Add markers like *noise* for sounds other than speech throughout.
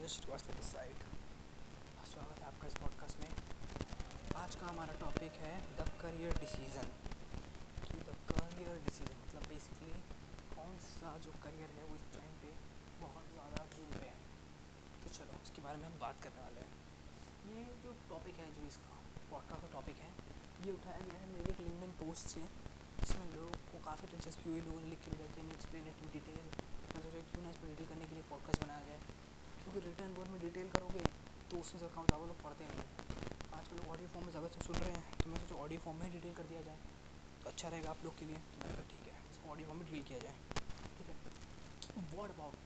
श्रीवास्तव इस साइड स्वागत है आपका इस पॉडकास्ट में। आज का हमारा टॉपिक है द करियर डिसीज़न कि द करियर डिसीज़न मतलब बेसिकली कौन सा जो करियर है वो इस टाइम पे बहुत ज़्यादा पे है। तो चलो उसके बारे में हम बात करने वाले हैं। ये जो टॉपिक है, जो इसका पॉडकास्ट का टॉपिक है, ये उठाया गया है मेरे एक लिंकडिन पोस्ट से, जिसमें लोगों को काफ़ी दिलचस्पी हुई, लोगों ने लिख के भेजा एक्सप्लेन इट इन डिटेल क्यों ना इस डिटेल करने के लिए पॉडकास्ट बनाया जाए। क्योंकि रिटर्न बोर्ड में डिटेल करोगे तो उसमें ज़्यादा ज़्यादा लोग पढ़ते नहीं आजकल लोग ऑडियो फॉर्म में ज़्यादा सुन रहे हैं तो मैं सोचा ऑडियो फॉर्म में ही डिटेल कर दिया जाए तो अच्छा रहेगा आप लोग के लिए। तो कहा ठीक है, इसको ऑडियो फॉर्म में डिटेल किया जाए। ठीक है? वॉट अबाउट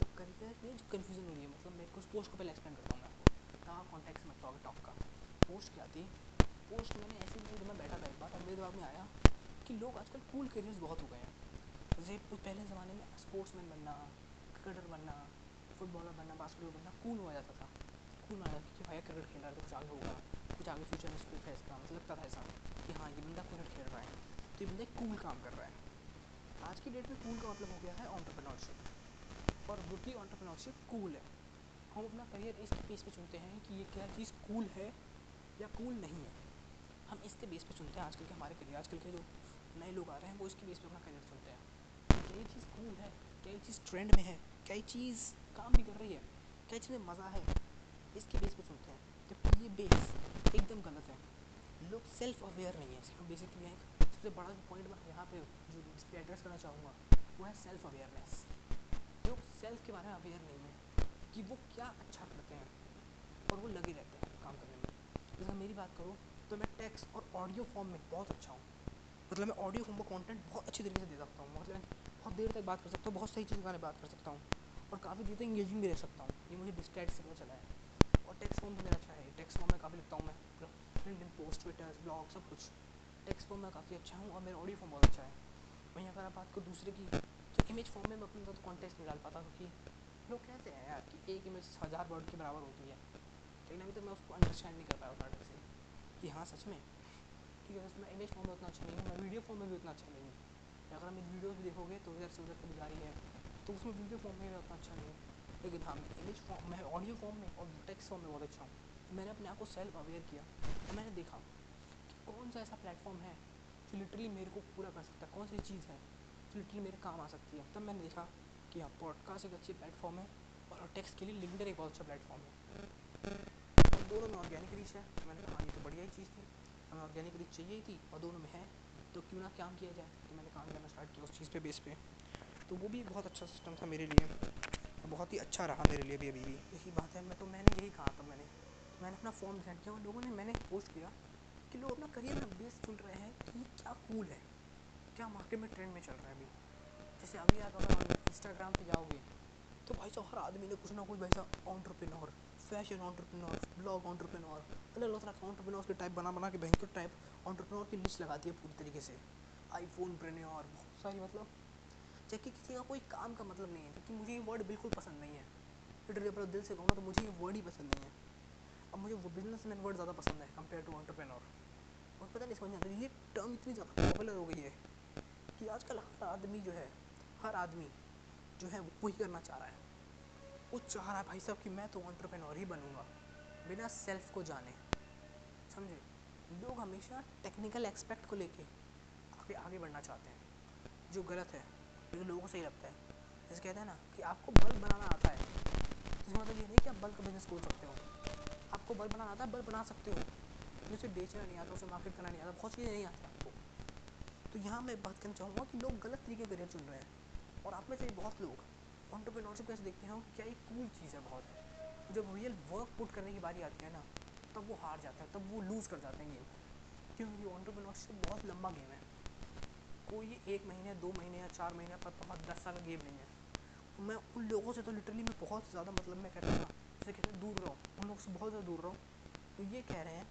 तो करियर? में जो कन्फ्यूज़न हो रही है मतलब मैं कुछ पोस्ट को पहले एक्सप्लेन करता हूँ मैं आपको। कहाँ कॉन्टेक्ट में टॉक टॉप का। पोस्ट क्या थी? पोस्ट मैंने ऐसे ही मैं बैठा था एक बार मेरे दिमाग में आया कि लोग आजकल कूल करियर्स बहुत हो गए हैं। जैसे पहले ज़माने में स्पोर्ट्समैन बनना क्रिकेटर बनना फुटबॉलर बनना बास्केटबॉल बनना कूल हो जाता था। कूल हो जाता कि भाई क्रिकेट खेल रहा है तो कुछ आगे होगा। कुछ आगे फ्यूचर में स्कोप है इसका मतलब लगता था ऐसा कि हाँ ये बंदा क्रिकेट खेल रहा है। तो ये बंदा कूल काम कर रहा है। आज की डेट में कूल का मतलब हो गया है ऑन्टरप्रेन्योरशिप और वुडली ऑन्टरप्रेन्योरशिप कूल है। हम अपना करियर इस बेस पे चुनते हैं कि ये क्या चीज़ कूल है या कूल नहीं है। हम इसके बेस पे चुनते हैं आजकल के हमारे करियर आजकल के जो नए लोग आ रहे हैं, वो इसके बेस पे अपना करियर चुनते हैं। क्या ये चीज़ कूल है, क्या ये चीज़ ट्रेंड में है? ये चीज़ काम भी कर रही है। कई चीज़ में मज़ा है। इसके बेस पे सुनते हैं। जबकि ये बेस एकदम गलत है। लोग सेल्फ अवेयर नहीं है। इसका बेसिकली एक सबसे बड़ा पॉइंट मैं यहाँ पे जो इस पर एड्रेस करना चाहूँगा, वो है सेल्फ अवेयरनेस लोग सेल्फ के बारे में अवेयर नहीं है कि वो क्या अच्छा करते हैं और वो लगे रहते हैं काम करने में। जैसे मेरी बात करूँ तो मैं टेक्स्ट और ऑडियो फॉर्म में बहुत अच्छा हूँ। मतलब मैं ऑडियो फॉर्म का कॉन्टेंट बहुत अच्छी तरीके से दे सकता हूँ। मतलब बहुत देर तक बात कर सकता हूँ, बहुत सही चीज़ के बारे में बात कर सकता हूँ। और काफ़ी देर तक इंगेजिंग भी रह सकता हूँ। ये मुझे डिस्ट्रैक्ट से पता चला है। और टेक्स्ट फॉर्म भी मेरा अच्छा है। टेक्स्ट फॉर्म में काफ़ी लिखता हूँ मैं। लिंकडिन पोस्ट ट्विटर ब्लॉग सब कुछ। टेक्स्ट फॉर्म में काफ़ी अच्छा हूँ और मेरा ऑडियो फॉर्म बहुत अच्छा है। वहीं अगर आप बात को दूसरे की तो इमेज फॉर्म में मैं अपने साथ कॉन्टेक्ट नहीं डाल पाता क्योंकि लोग कहते हैं यार कि एक इमेज हज़ार वर्ड के बराबर होती है। लेकिन अभी तक मैं उसको अंडरस्टैंड नहीं कर पाया उतना ढंग से कि हाँ सच में? ठीक है मैं इमेज फॉर्म में उतना अच्छा नहीं हूँ, मैं वीडियो फॉर्म में भी उतना अच्छा नहीं हूँ। अगर आप मेरी वीडियोज़ देखोगे तो से उधर कभी जा रही है। तो उसमें वीडियो फॉर्म में उतना अच्छा नहीं है। लेकिन हाँ इमेज फॉर्म में ऑडियो फॉर्म में और टेक्स्ट फॉर्म में बहुत अच्छा हूँ। मैंने अपने आप को सेल्फ अवेयर किया। तो मैंने देखा कि कौन सा ऐसा प्लेटफॉर्म है जो लिटरली मेरे को पूरा कर सकता है। कौन सी चीज़ है जो लिटरली मेरे काम आ सकती है। तब मैंने देखा कि हाँ पॉडकास्ट एक अच्छी प्लेटफॉर्म है और टेक्स्ट के लिए लिंकडर एक बहुत अच्छा प्लेटफॉर्म है। दोनों में ऑर्गेनिक रीच है। मैंने कहा ये तो बढ़िया ही चीज़ थी। हमें ऑर्गेनिक रीच चाहिए ही थी और दोनों में है। तो क्यों ना काम किया जाए? तो मैंने काम करना स्टार्ट किया उस चीज़ पे बेस पे। तो वो भी एक बहुत अच्छा सिस्टम था मेरे लिए। बहुत ही अच्छा रहा मेरे लिए भी अभी भी। यही बात है, मैं तो मैंने यही कहा था मैंने। तो मैंने अपना फॉर्म डिसाइड किया और लोगों ने, मैंने पोस्ट किया कि लोग अपना करियर में बेस चुन रहे हैं कि क्या कूल है, क्या मार्केट में ट्रेंड में चल रहा है अभी। जैसे अभी आप अगर इंस्टाग्राम पर जाओगे तो भाई साहब हर आदमी ने कुछ ना कुछ भाई साहब entrepreneur fashion entrepreneur blog entrepreneur अलग अलग तरह का ऑन्टरप्रेन्योर के टाइप बना बना के भयंकर टाइप ऑन्टरप्रेन्योर की लिस्ट लगाती है पूरी तरीके से। आईफोन प्रेन्योर बहुत सारी मतलब। जबकि किसी का कोई काम का मतलब नहीं है क्योंकि मुझे ये वर्ड बिल्कुल पसंद नहीं है। लिटरली अपने दिल से कहूँ ना तो मुझे ये वर्ड ही पसंद नहीं है। अब मुझे वो बिज़नेस मैन वर्ड ज़्यादा पसंद है कंपेयर टू ऑन्टरप्रेनोर और पता नहीं समझ आता ये टर्म इतनी ज़्यादा पॉपुलर हो गई है कि आजकल हर आदमी जो है, हर आदमी जो है वो वही करना चाह रहा है। वो चाह रहा है भाई साहब कि मैं तो ऑन्टरप्रेनोर ही बनूँगा। बिना सेल्फ को जाने। समझे? लोग हमेशा टेक्निकल एक्सपेक्ट को लेके आगे आगे बढ़ना चाहते हैं। जो गलत है, जो लोगों को सही लगता है। जैसे कहते हैं ना कि आपको बल्ब बनाना आता है। इसका मतलब ये नहीं कि आप बल्ब का बिज़नेस खोल सकते हो। आपको बल्ब बनाना आता है बल्ब बना सकते हो। उसे बेचना नहीं आता, उसे मार्केट करना नहीं आता, बहुत चीज़ें नहीं आती आपको। तो यहाँ मैं बात करना चाहूँगा कि लोग गलत तरीके करियर चुन रहे हैं। और आप में से बहुत लोग ऑन्टरप्रेन्योरशिप कैसे देखते हैं, क्या एक कूल चीज़ है बहुत। जब रियल वर्क पुट करने की बारी आती है ना, तब वो हार जाता है, तब वो लूज़ कर जाते हैं गेम क्योंकि ऑन्टरप्रेन्योरशिप बहुत लंबा गेम है। कोई एक महीने, दो महीने या चार महीने पर बहुत दस साल का गेम नहीं है तो मैं उन लोगों से तो लिटरली मैं बहुत ज़्यादा मतलब मैं कहता था जैसे कहते हैं, दूर रहो। उन लोगों से बहुत ज़्यादा दूर रहो। तो ये कह रहे हैं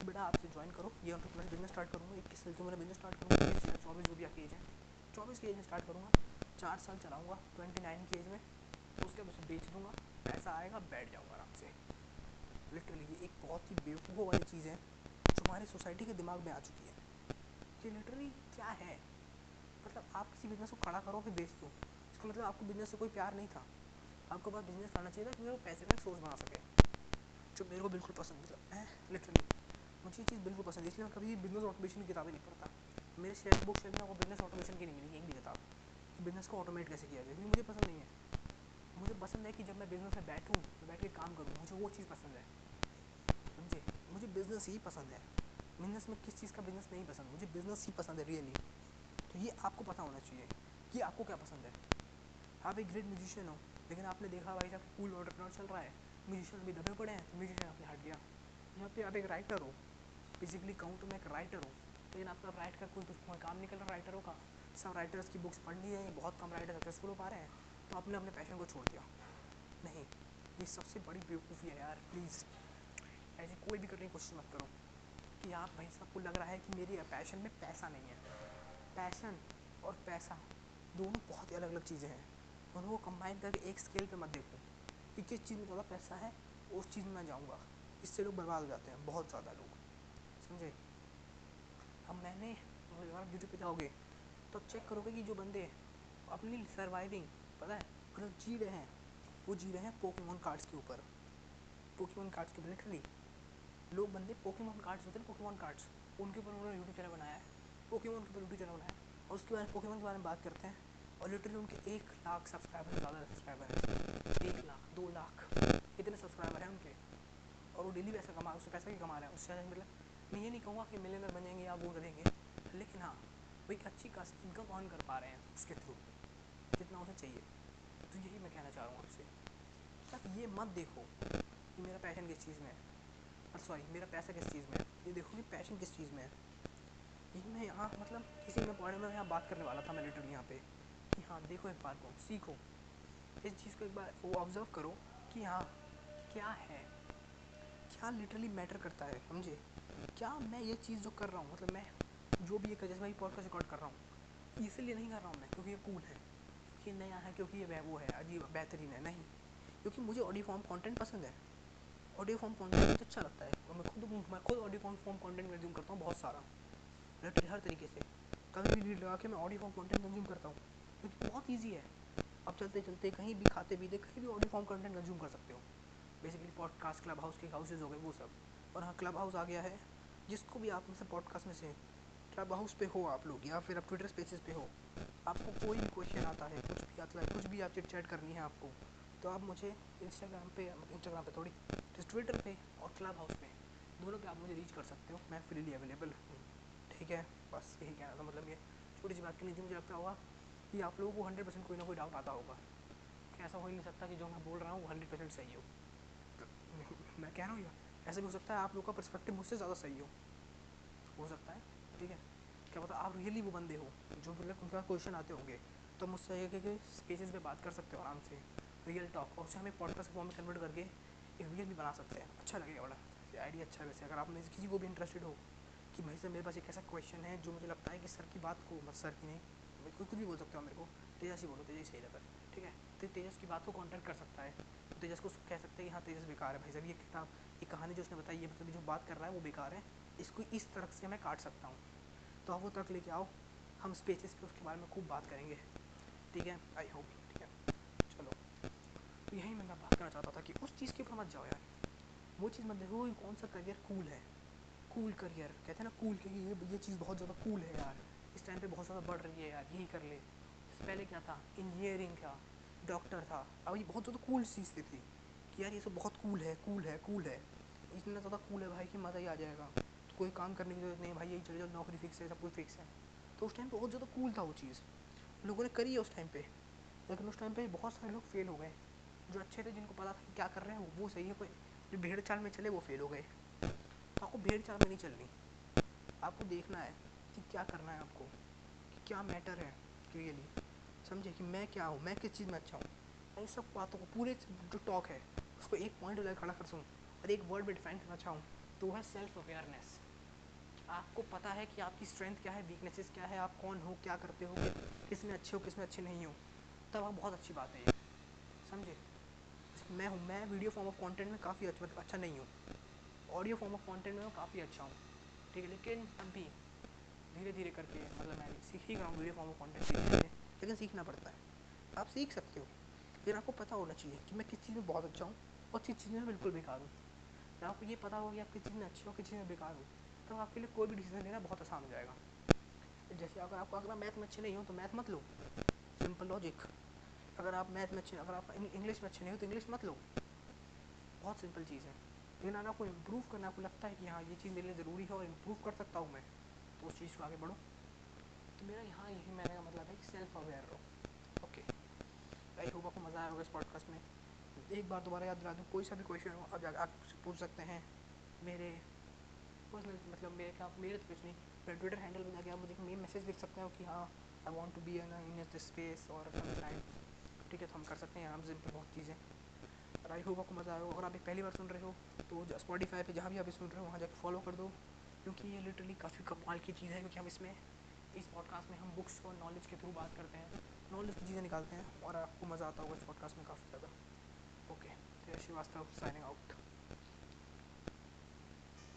बेटा आपसे ज्वाइन करो। ये एंटरप्रेन्योर बिज़नेस स्टार्ट करूँगा। इक्कीस साल की मेरा बिज़नेस स्टार्ट करूँगा चौबीस जो भी है चौबीस की एज में स्टार्ट करूँगा, चार साल चलाऊँगा ट्वेंटी नाइन की एज में तो उसके बाद बेच दूँगा, पैसा आएगा, बैठ जाऊँगा आराम से। लिटरली ये एक बहुत ही बेवकूफ़ों वाली चीज़ है, जो हमारी सोसाइटी के दिमाग में आ चुकी है। कि लिटरली क्या है? मतलब आप किसी बिज़नेस को खड़ा करो फिर बेच दो। इसका मतलब आपको बिज़नेस से कोई प्यार नहीं था। आपको पास बिज़नेस करना चाहिए था कि वो पैसे का सोर्स बना सके। जो मेरे को बिल्कुल पसंद मतलब है? लिटरली मुझे ये चीज़ बिल्कुल पसंद है इसलिए मैं कभी बिज़नेस ऑटोमेशन की किताबें नहीं पढ़ता। मेरे शेयर बुक शेयर में आपको बिज़नेस ऑटोमेशन की नहीं मिलेगी एक भी किताब कि बिज़नेस को ऑटोमेट कैसे किया जाए? क्योंकि मुझे पसंद नहीं है। मुझे पसंद है कि जब मैं बिज़नेस में बैठूँ, मैं बैठ के काम करूँ, मुझे वो चीज़ पसंद है। समझे? मुझे बिज़नेस ही पसंद है। बिज़नेस में किस चीज़ का बिज़नेस नहीं पसंद? मुझे बिज़नेस ही पसंद है रियली तो ये आपको पता होना चाहिए कि आपको क्या पसंद है। आप एक ग्रेट म्यूजिशियन हो, लेकिन आपने देखा भाई साहब कूल ऑर्डर चल रहा है। म्यूजिशियन अभी दबे पड़े हैं तो म्यूजिशियन आपने हट गया। यहाँ पे आप एक राइटर हो। बेसिकली कहूँ तो मैं एक राइटर हूँ, लेकिन आपका राइट का कोई कोई काम निकल रहा राइटरों का। सब राइटर्स की बुक्स पढ़ ली है, बहुत कम राइटर सक्सेसफुल हो पा रहे हैं तो आपने अपने पैशन को छोड़ दिया। नहीं, ये सबसे बड़ी बेवकूफ़ी है यार प्लीज़ ऐसी कोई भी करने की कोशिश मत करो कि आप भाई सबको लग रहा है कि मेरे पैशन में पैसा नहीं है। पैशन और पैसा दोनों बहुत ही अलग अलग चीज़ें हैं। दोनों को कंबाइन करके एक स्केल पे मत देखो कि किस चीज़ में ज़्यादा पैसा है, उस चीज़ में मैं जाऊँगा। इससे लोग बर्बाद हो जाते हैं, बहुत ज़्यादा लोग। समझे? अब मैंने अगर आप यूट्यूब पे जाओगे तो चेक करोगे कि जो बंदे अपनी सर्वाइविंग पता है मतलब जी रहे हैं, वो जी रहे हैं पोकेमोन कार्ड्स के ऊपर। पोकेमोन कार्ड्स के ऊपर लिटरली लोग बंदे पोकेमोन कार्ड्स होते हैं पोकेमोन कार्ड्स उनके ऊपर उन्होंने यूट्यूब चैनल बनाया है। पोकेमोन के ऊपर यूट्यूब चैनल बनाया और उसके बाद पोकेमोन के बारे में बात करते हैं, और लिटरली उनके एक लाख सब्सक्राइबर ज़्यादा सब्सक्राइबर हैं। एक लाख, दो लाख, इतने सब्सक्राइबर हैं उनके। और वो डेली पैसा कमा, उससे पैसा ही कमा रहे हैं? उससे मतलब मैं ये नहीं कहूँगा कि मिलियनर बन जाएँगे या वो करेंगे लेकिन हाँ वो एक अच्छी खासी इनकम अर्न कर पा रहे हैं उसके थ्रू जितना उन्हें चाहिए। तो यही मैं कहना चाह रहा हूँ आपसे। आप ये मत देखो कि मेरा पैशन किस चीज़ में है। सॉरी मेरा पैसा किस चीज़ में है। ये देखो कि पैशन किस चीज़ में है। ये मैं यहाँ मतलब किसी में पॉइंट में यहाँ बात करने वाला था मैं लिटरली यहाँ पे। कि हाँ देखो एक बात को, सीखो। इस चीज़ को एक बार वो ऑब्ज़र्व करो कि हाँ क्या है? क्या लिटरली मैटर करता है, समझे? क्या मैं ये चीज़ जो कर रहा हूँ मतलब मैं जो भी ये जैसे मैं पॉडकास्ट रिकॉर्ड कर रहा हूँ, इसलिए नहीं कर रहा हूँ मैं, क्योंकि ये कूल है, कि नया है, क्योंकि ये वो है, अजीब, बेहतरीन है, नहीं। क्योंकि मुझे ऑडियो फॉर्म कंटेंट पसंद है। ऑडियो फॉर्म कंटेंट मुझे अच्छा लगता है, और मैं खुद मैं खुद audio form form content consume करता हूँ बहुत सारा लिटरली हर तरीके से। कभी भी रीड लगा के मैं ऑडियो फॉर्म कंटेंट कंज्यूम करता हूँ, क्योंकि बहुत ईजी है। अब चलते चलते कहीं भी खाते, पीते, कहीं भी ऑडियो फॉर्म कंटेंट कंज्यूम कर सकते हो। बेसिकली पॉडकास्ट क्लब हाउस के हाउसेज हो गए, वो सब। और हाँ क्लब हाउस आ गया है, जिसको भी आप में से पॉडकास्ट में से क्लब हाउस पे हो आप लोग, या फिर आप ट्विटर स्पेसिस पे हो। आपको कोई भी क्वेश्चन आता है, कुछ भी आता है, कुछ भी आप चिट करनी है आपको तो आप मुझे इंस्टाग्राम पे इंस्टाग्राम पे थोड़ी ट्विटर पे और क्लब हाउस पे, दोनों पे आप मुझे रीच कर सकते हो, मैं फ्रीली अवेलेबल हूँ। ठीक है? बस यही कहना था मतलब ये छोटी सी बात करनी थी, मुझे लगता होगा कि आप लोगों को हंड्रेड परसेंट कोई ना कोई डाउट आता होगा। कि ऐसा हो ही नहीं सकता कि जो मैं बोल रहा हूँ, वो हंड्रेड परसेंट सही हो। *laughs* मैं कह रहा हूँ ऐसा भी हो सकता है आप लोग का परस्पेक्टिव मुझसे ज़्यादा सही हो। हो सकता है। ठीक है। क्या पता आप रियली वो बंदे हो, जो मतलब उनका क्वेश्चन आते होंगे। तो हम एक एक स्पेसिस पे बात कर सकते हो आराम से। रियल टॉक और उसे हमें पॉडकास्ट फॉर्म में कन्वर्ट करके एक वीडियो भी बना सकते हैं। अच्छा लगेगा बड़ा। ये आइडिया अच्छा है वैसे। अगर आप में किसी को भी इंटरेस्टेड हो कि भाई सर मेरे पास एक ऐसा क्वेश्चन है जो मुझे लगता है कि सर की बात को मत सर की नहीं कोई कुछ भी बोल सकते हो मेरे को, तेजस ही बोलो, तेजस सही है ठीक है? तो तेजस की बात को कॉन्टैक्ट कर सकता है। तो तेजस को कह सकते हैं कि हाँ तेजस बेकार है भाई साहब, ये किताब, ये कहानी जो उसने बताई ये मतलब जो बात कर रहा है, वो बेकार है। इसको इस तरह से मैं काट सकता हूँ। तो आप वो तक लेके आओ, हम स्पेसिस पे उसके बारे में खूब बात करेंगे। ठीक है? आई होप ठीक है? चलो। तो यही मैं बात करना चाहता था कि उस चीज़ के ऊपर मत जाओ यार। वो चीज़ मत देखो कौन सा करियर कूल है? कूल करियर कहते हैं ना कूल के ये ये चीज़ बहुत ज़्यादा कूल है यार। इस टाइम पे बहुत ज़्यादा बढ़ रही है यार, यही कर ले। पहले क्या था? इंजीनियरिंग था डॉक्टर था। अब ये बहुत ज़्यादा कूल चीज़ थी कि यार ये सब बहुत कूल है कूल है कूल है। इतना ज़्यादा कूल है भाई कि मज़ा ही आ जाएगा। कोई काम करने की ज़रूरत नहीं भाई यही चले जाओ, नौकरी फिक्स है, सब कुछ फिक्स है। तो उस टाइम बहुत ज़्यादा कूल था वो चीज़। लोगों ने करी है उस टाइम पे। लेकिन उस टाइम पे बहुत सारे लोग फेल हो गए। जो अच्छे थे, जिनको पता था कि क्या कर रहे हैं, वो सही है, कोई जो भेड़ चाल में चले, वो फेल हो गए। आपको भेड़ चाल में नहीं चलनी। आपको देखना है कि क्या करना है आपको, कि क्या मैटर है रियली समझे कि मैं क्या हूँ, मैं किस चीज़ में अच्छा हूँ। मैं इस सब बातों को पूरे जो टॉक है, उसको एक पॉइंट लेकर खड़ा कर सकूँ और एक वर्ड में डिफाइन करना चाहूँ तो वह सेल्फ अवेयरनेस आपको पता है कि आपकी स्ट्रेंथ क्या है वीकनेसेस क्या है, आप कौन हो, क्या करते हो किसमें अच्छे हो किसमें अच्छे नहीं हो। तब आप बहुत अच्छी बात है ये। समझे? मैं हूँ, मैं वीडियो फॉर्म ऑफ़ कंटेंट में काफ़ी अच्छा मतलब अच्छा नहीं हूँ। ऑडियो फॉर्म ऑफ़ कंटेंट में काफ़ी अच्छा हूँ। ठीक है, लेकिन अब भी धीरे धीरे करके मतलब मैं सीख ही रहा हूँ वीडियो फॉर्म ऑफ़ कॉन्टेंट धीरे लेकिन सीखना पड़ता है। आप सीख सकते हो। फिर आपको पता होना चाहिए कि मैं किस चीज़ में बहुत अच्छा हूँ और किस चीज़ में बिल्कुल बेकार हूँ। आपको ये पता हो कि आप किस चीज़ में अच्छे हो, किस चीज़ में बेकार हो। तो आपके लिए कोई भी डिसीज़न लेना बहुत आसान हो जाएगा। जैसे अगर आपको, अगर मैथ में अच्छे नहीं हो तो मैथ मत लो। सिंपल लॉजिक अगर आप मैथ में अच्छे, अगर आप इंग्लिश में अच्छे नहीं हो तो इंग्लिश मत लो। बहुत सिंपल चीज़ है। लेकिन अगर आपको इम्प्रूव करना, आपको लगता है कि हाँ ये चीज़ मेरे लिए ज़रूरी है और इम्प्रूव कर सकता हूँ मैं तो उस चीज़ को आगे बढ़ो। तो मेरा यहाँ यही मैंने का मतलब है कि सेल्फ अवेयर रहो। ओके आई होप आपको मज़ा आया होगा इस पॉडकास्ट में। एक बार दोबारा याद दिला दूँ, कोई सा भी क्वेश्चन हो, आप आप पूछ सकते हैं। मेरे पर्सनल मतलब मेरे क्या मेरे तो कुछ नहीं मेरे ट्विटर हैंडल में जाके आप मुझे मेन मैसेज लिख सकते हो कि हाँ I want to be in in this space और टाइम ठीक है तो हम कर सकते हैं आराम से पर बहुत चीज़ें। और आई होप आपको मज़ा आएगा अगर आप एक पहली बार सुन रहे हो तो स्पॉटीफाई पे जहाँ भी आप सुन रहे हो, वहाँ जाकर फॉलो कर दो, क्योंकि ये लिटरली काफ़ी कमाल की चीज़ है, क्योंकि हम इसमें, इस पॉडकास्ट में हम बुक्स और नॉलेज के थ्रू बात करते हैं। नॉलेज की चीज़ें निकालते हैं, और आपको मज़ा आता होगा इस पॉडकास्ट में काफ़ी ज़्यादा। ओके जय श्रीवास्तव साइनिंग आउट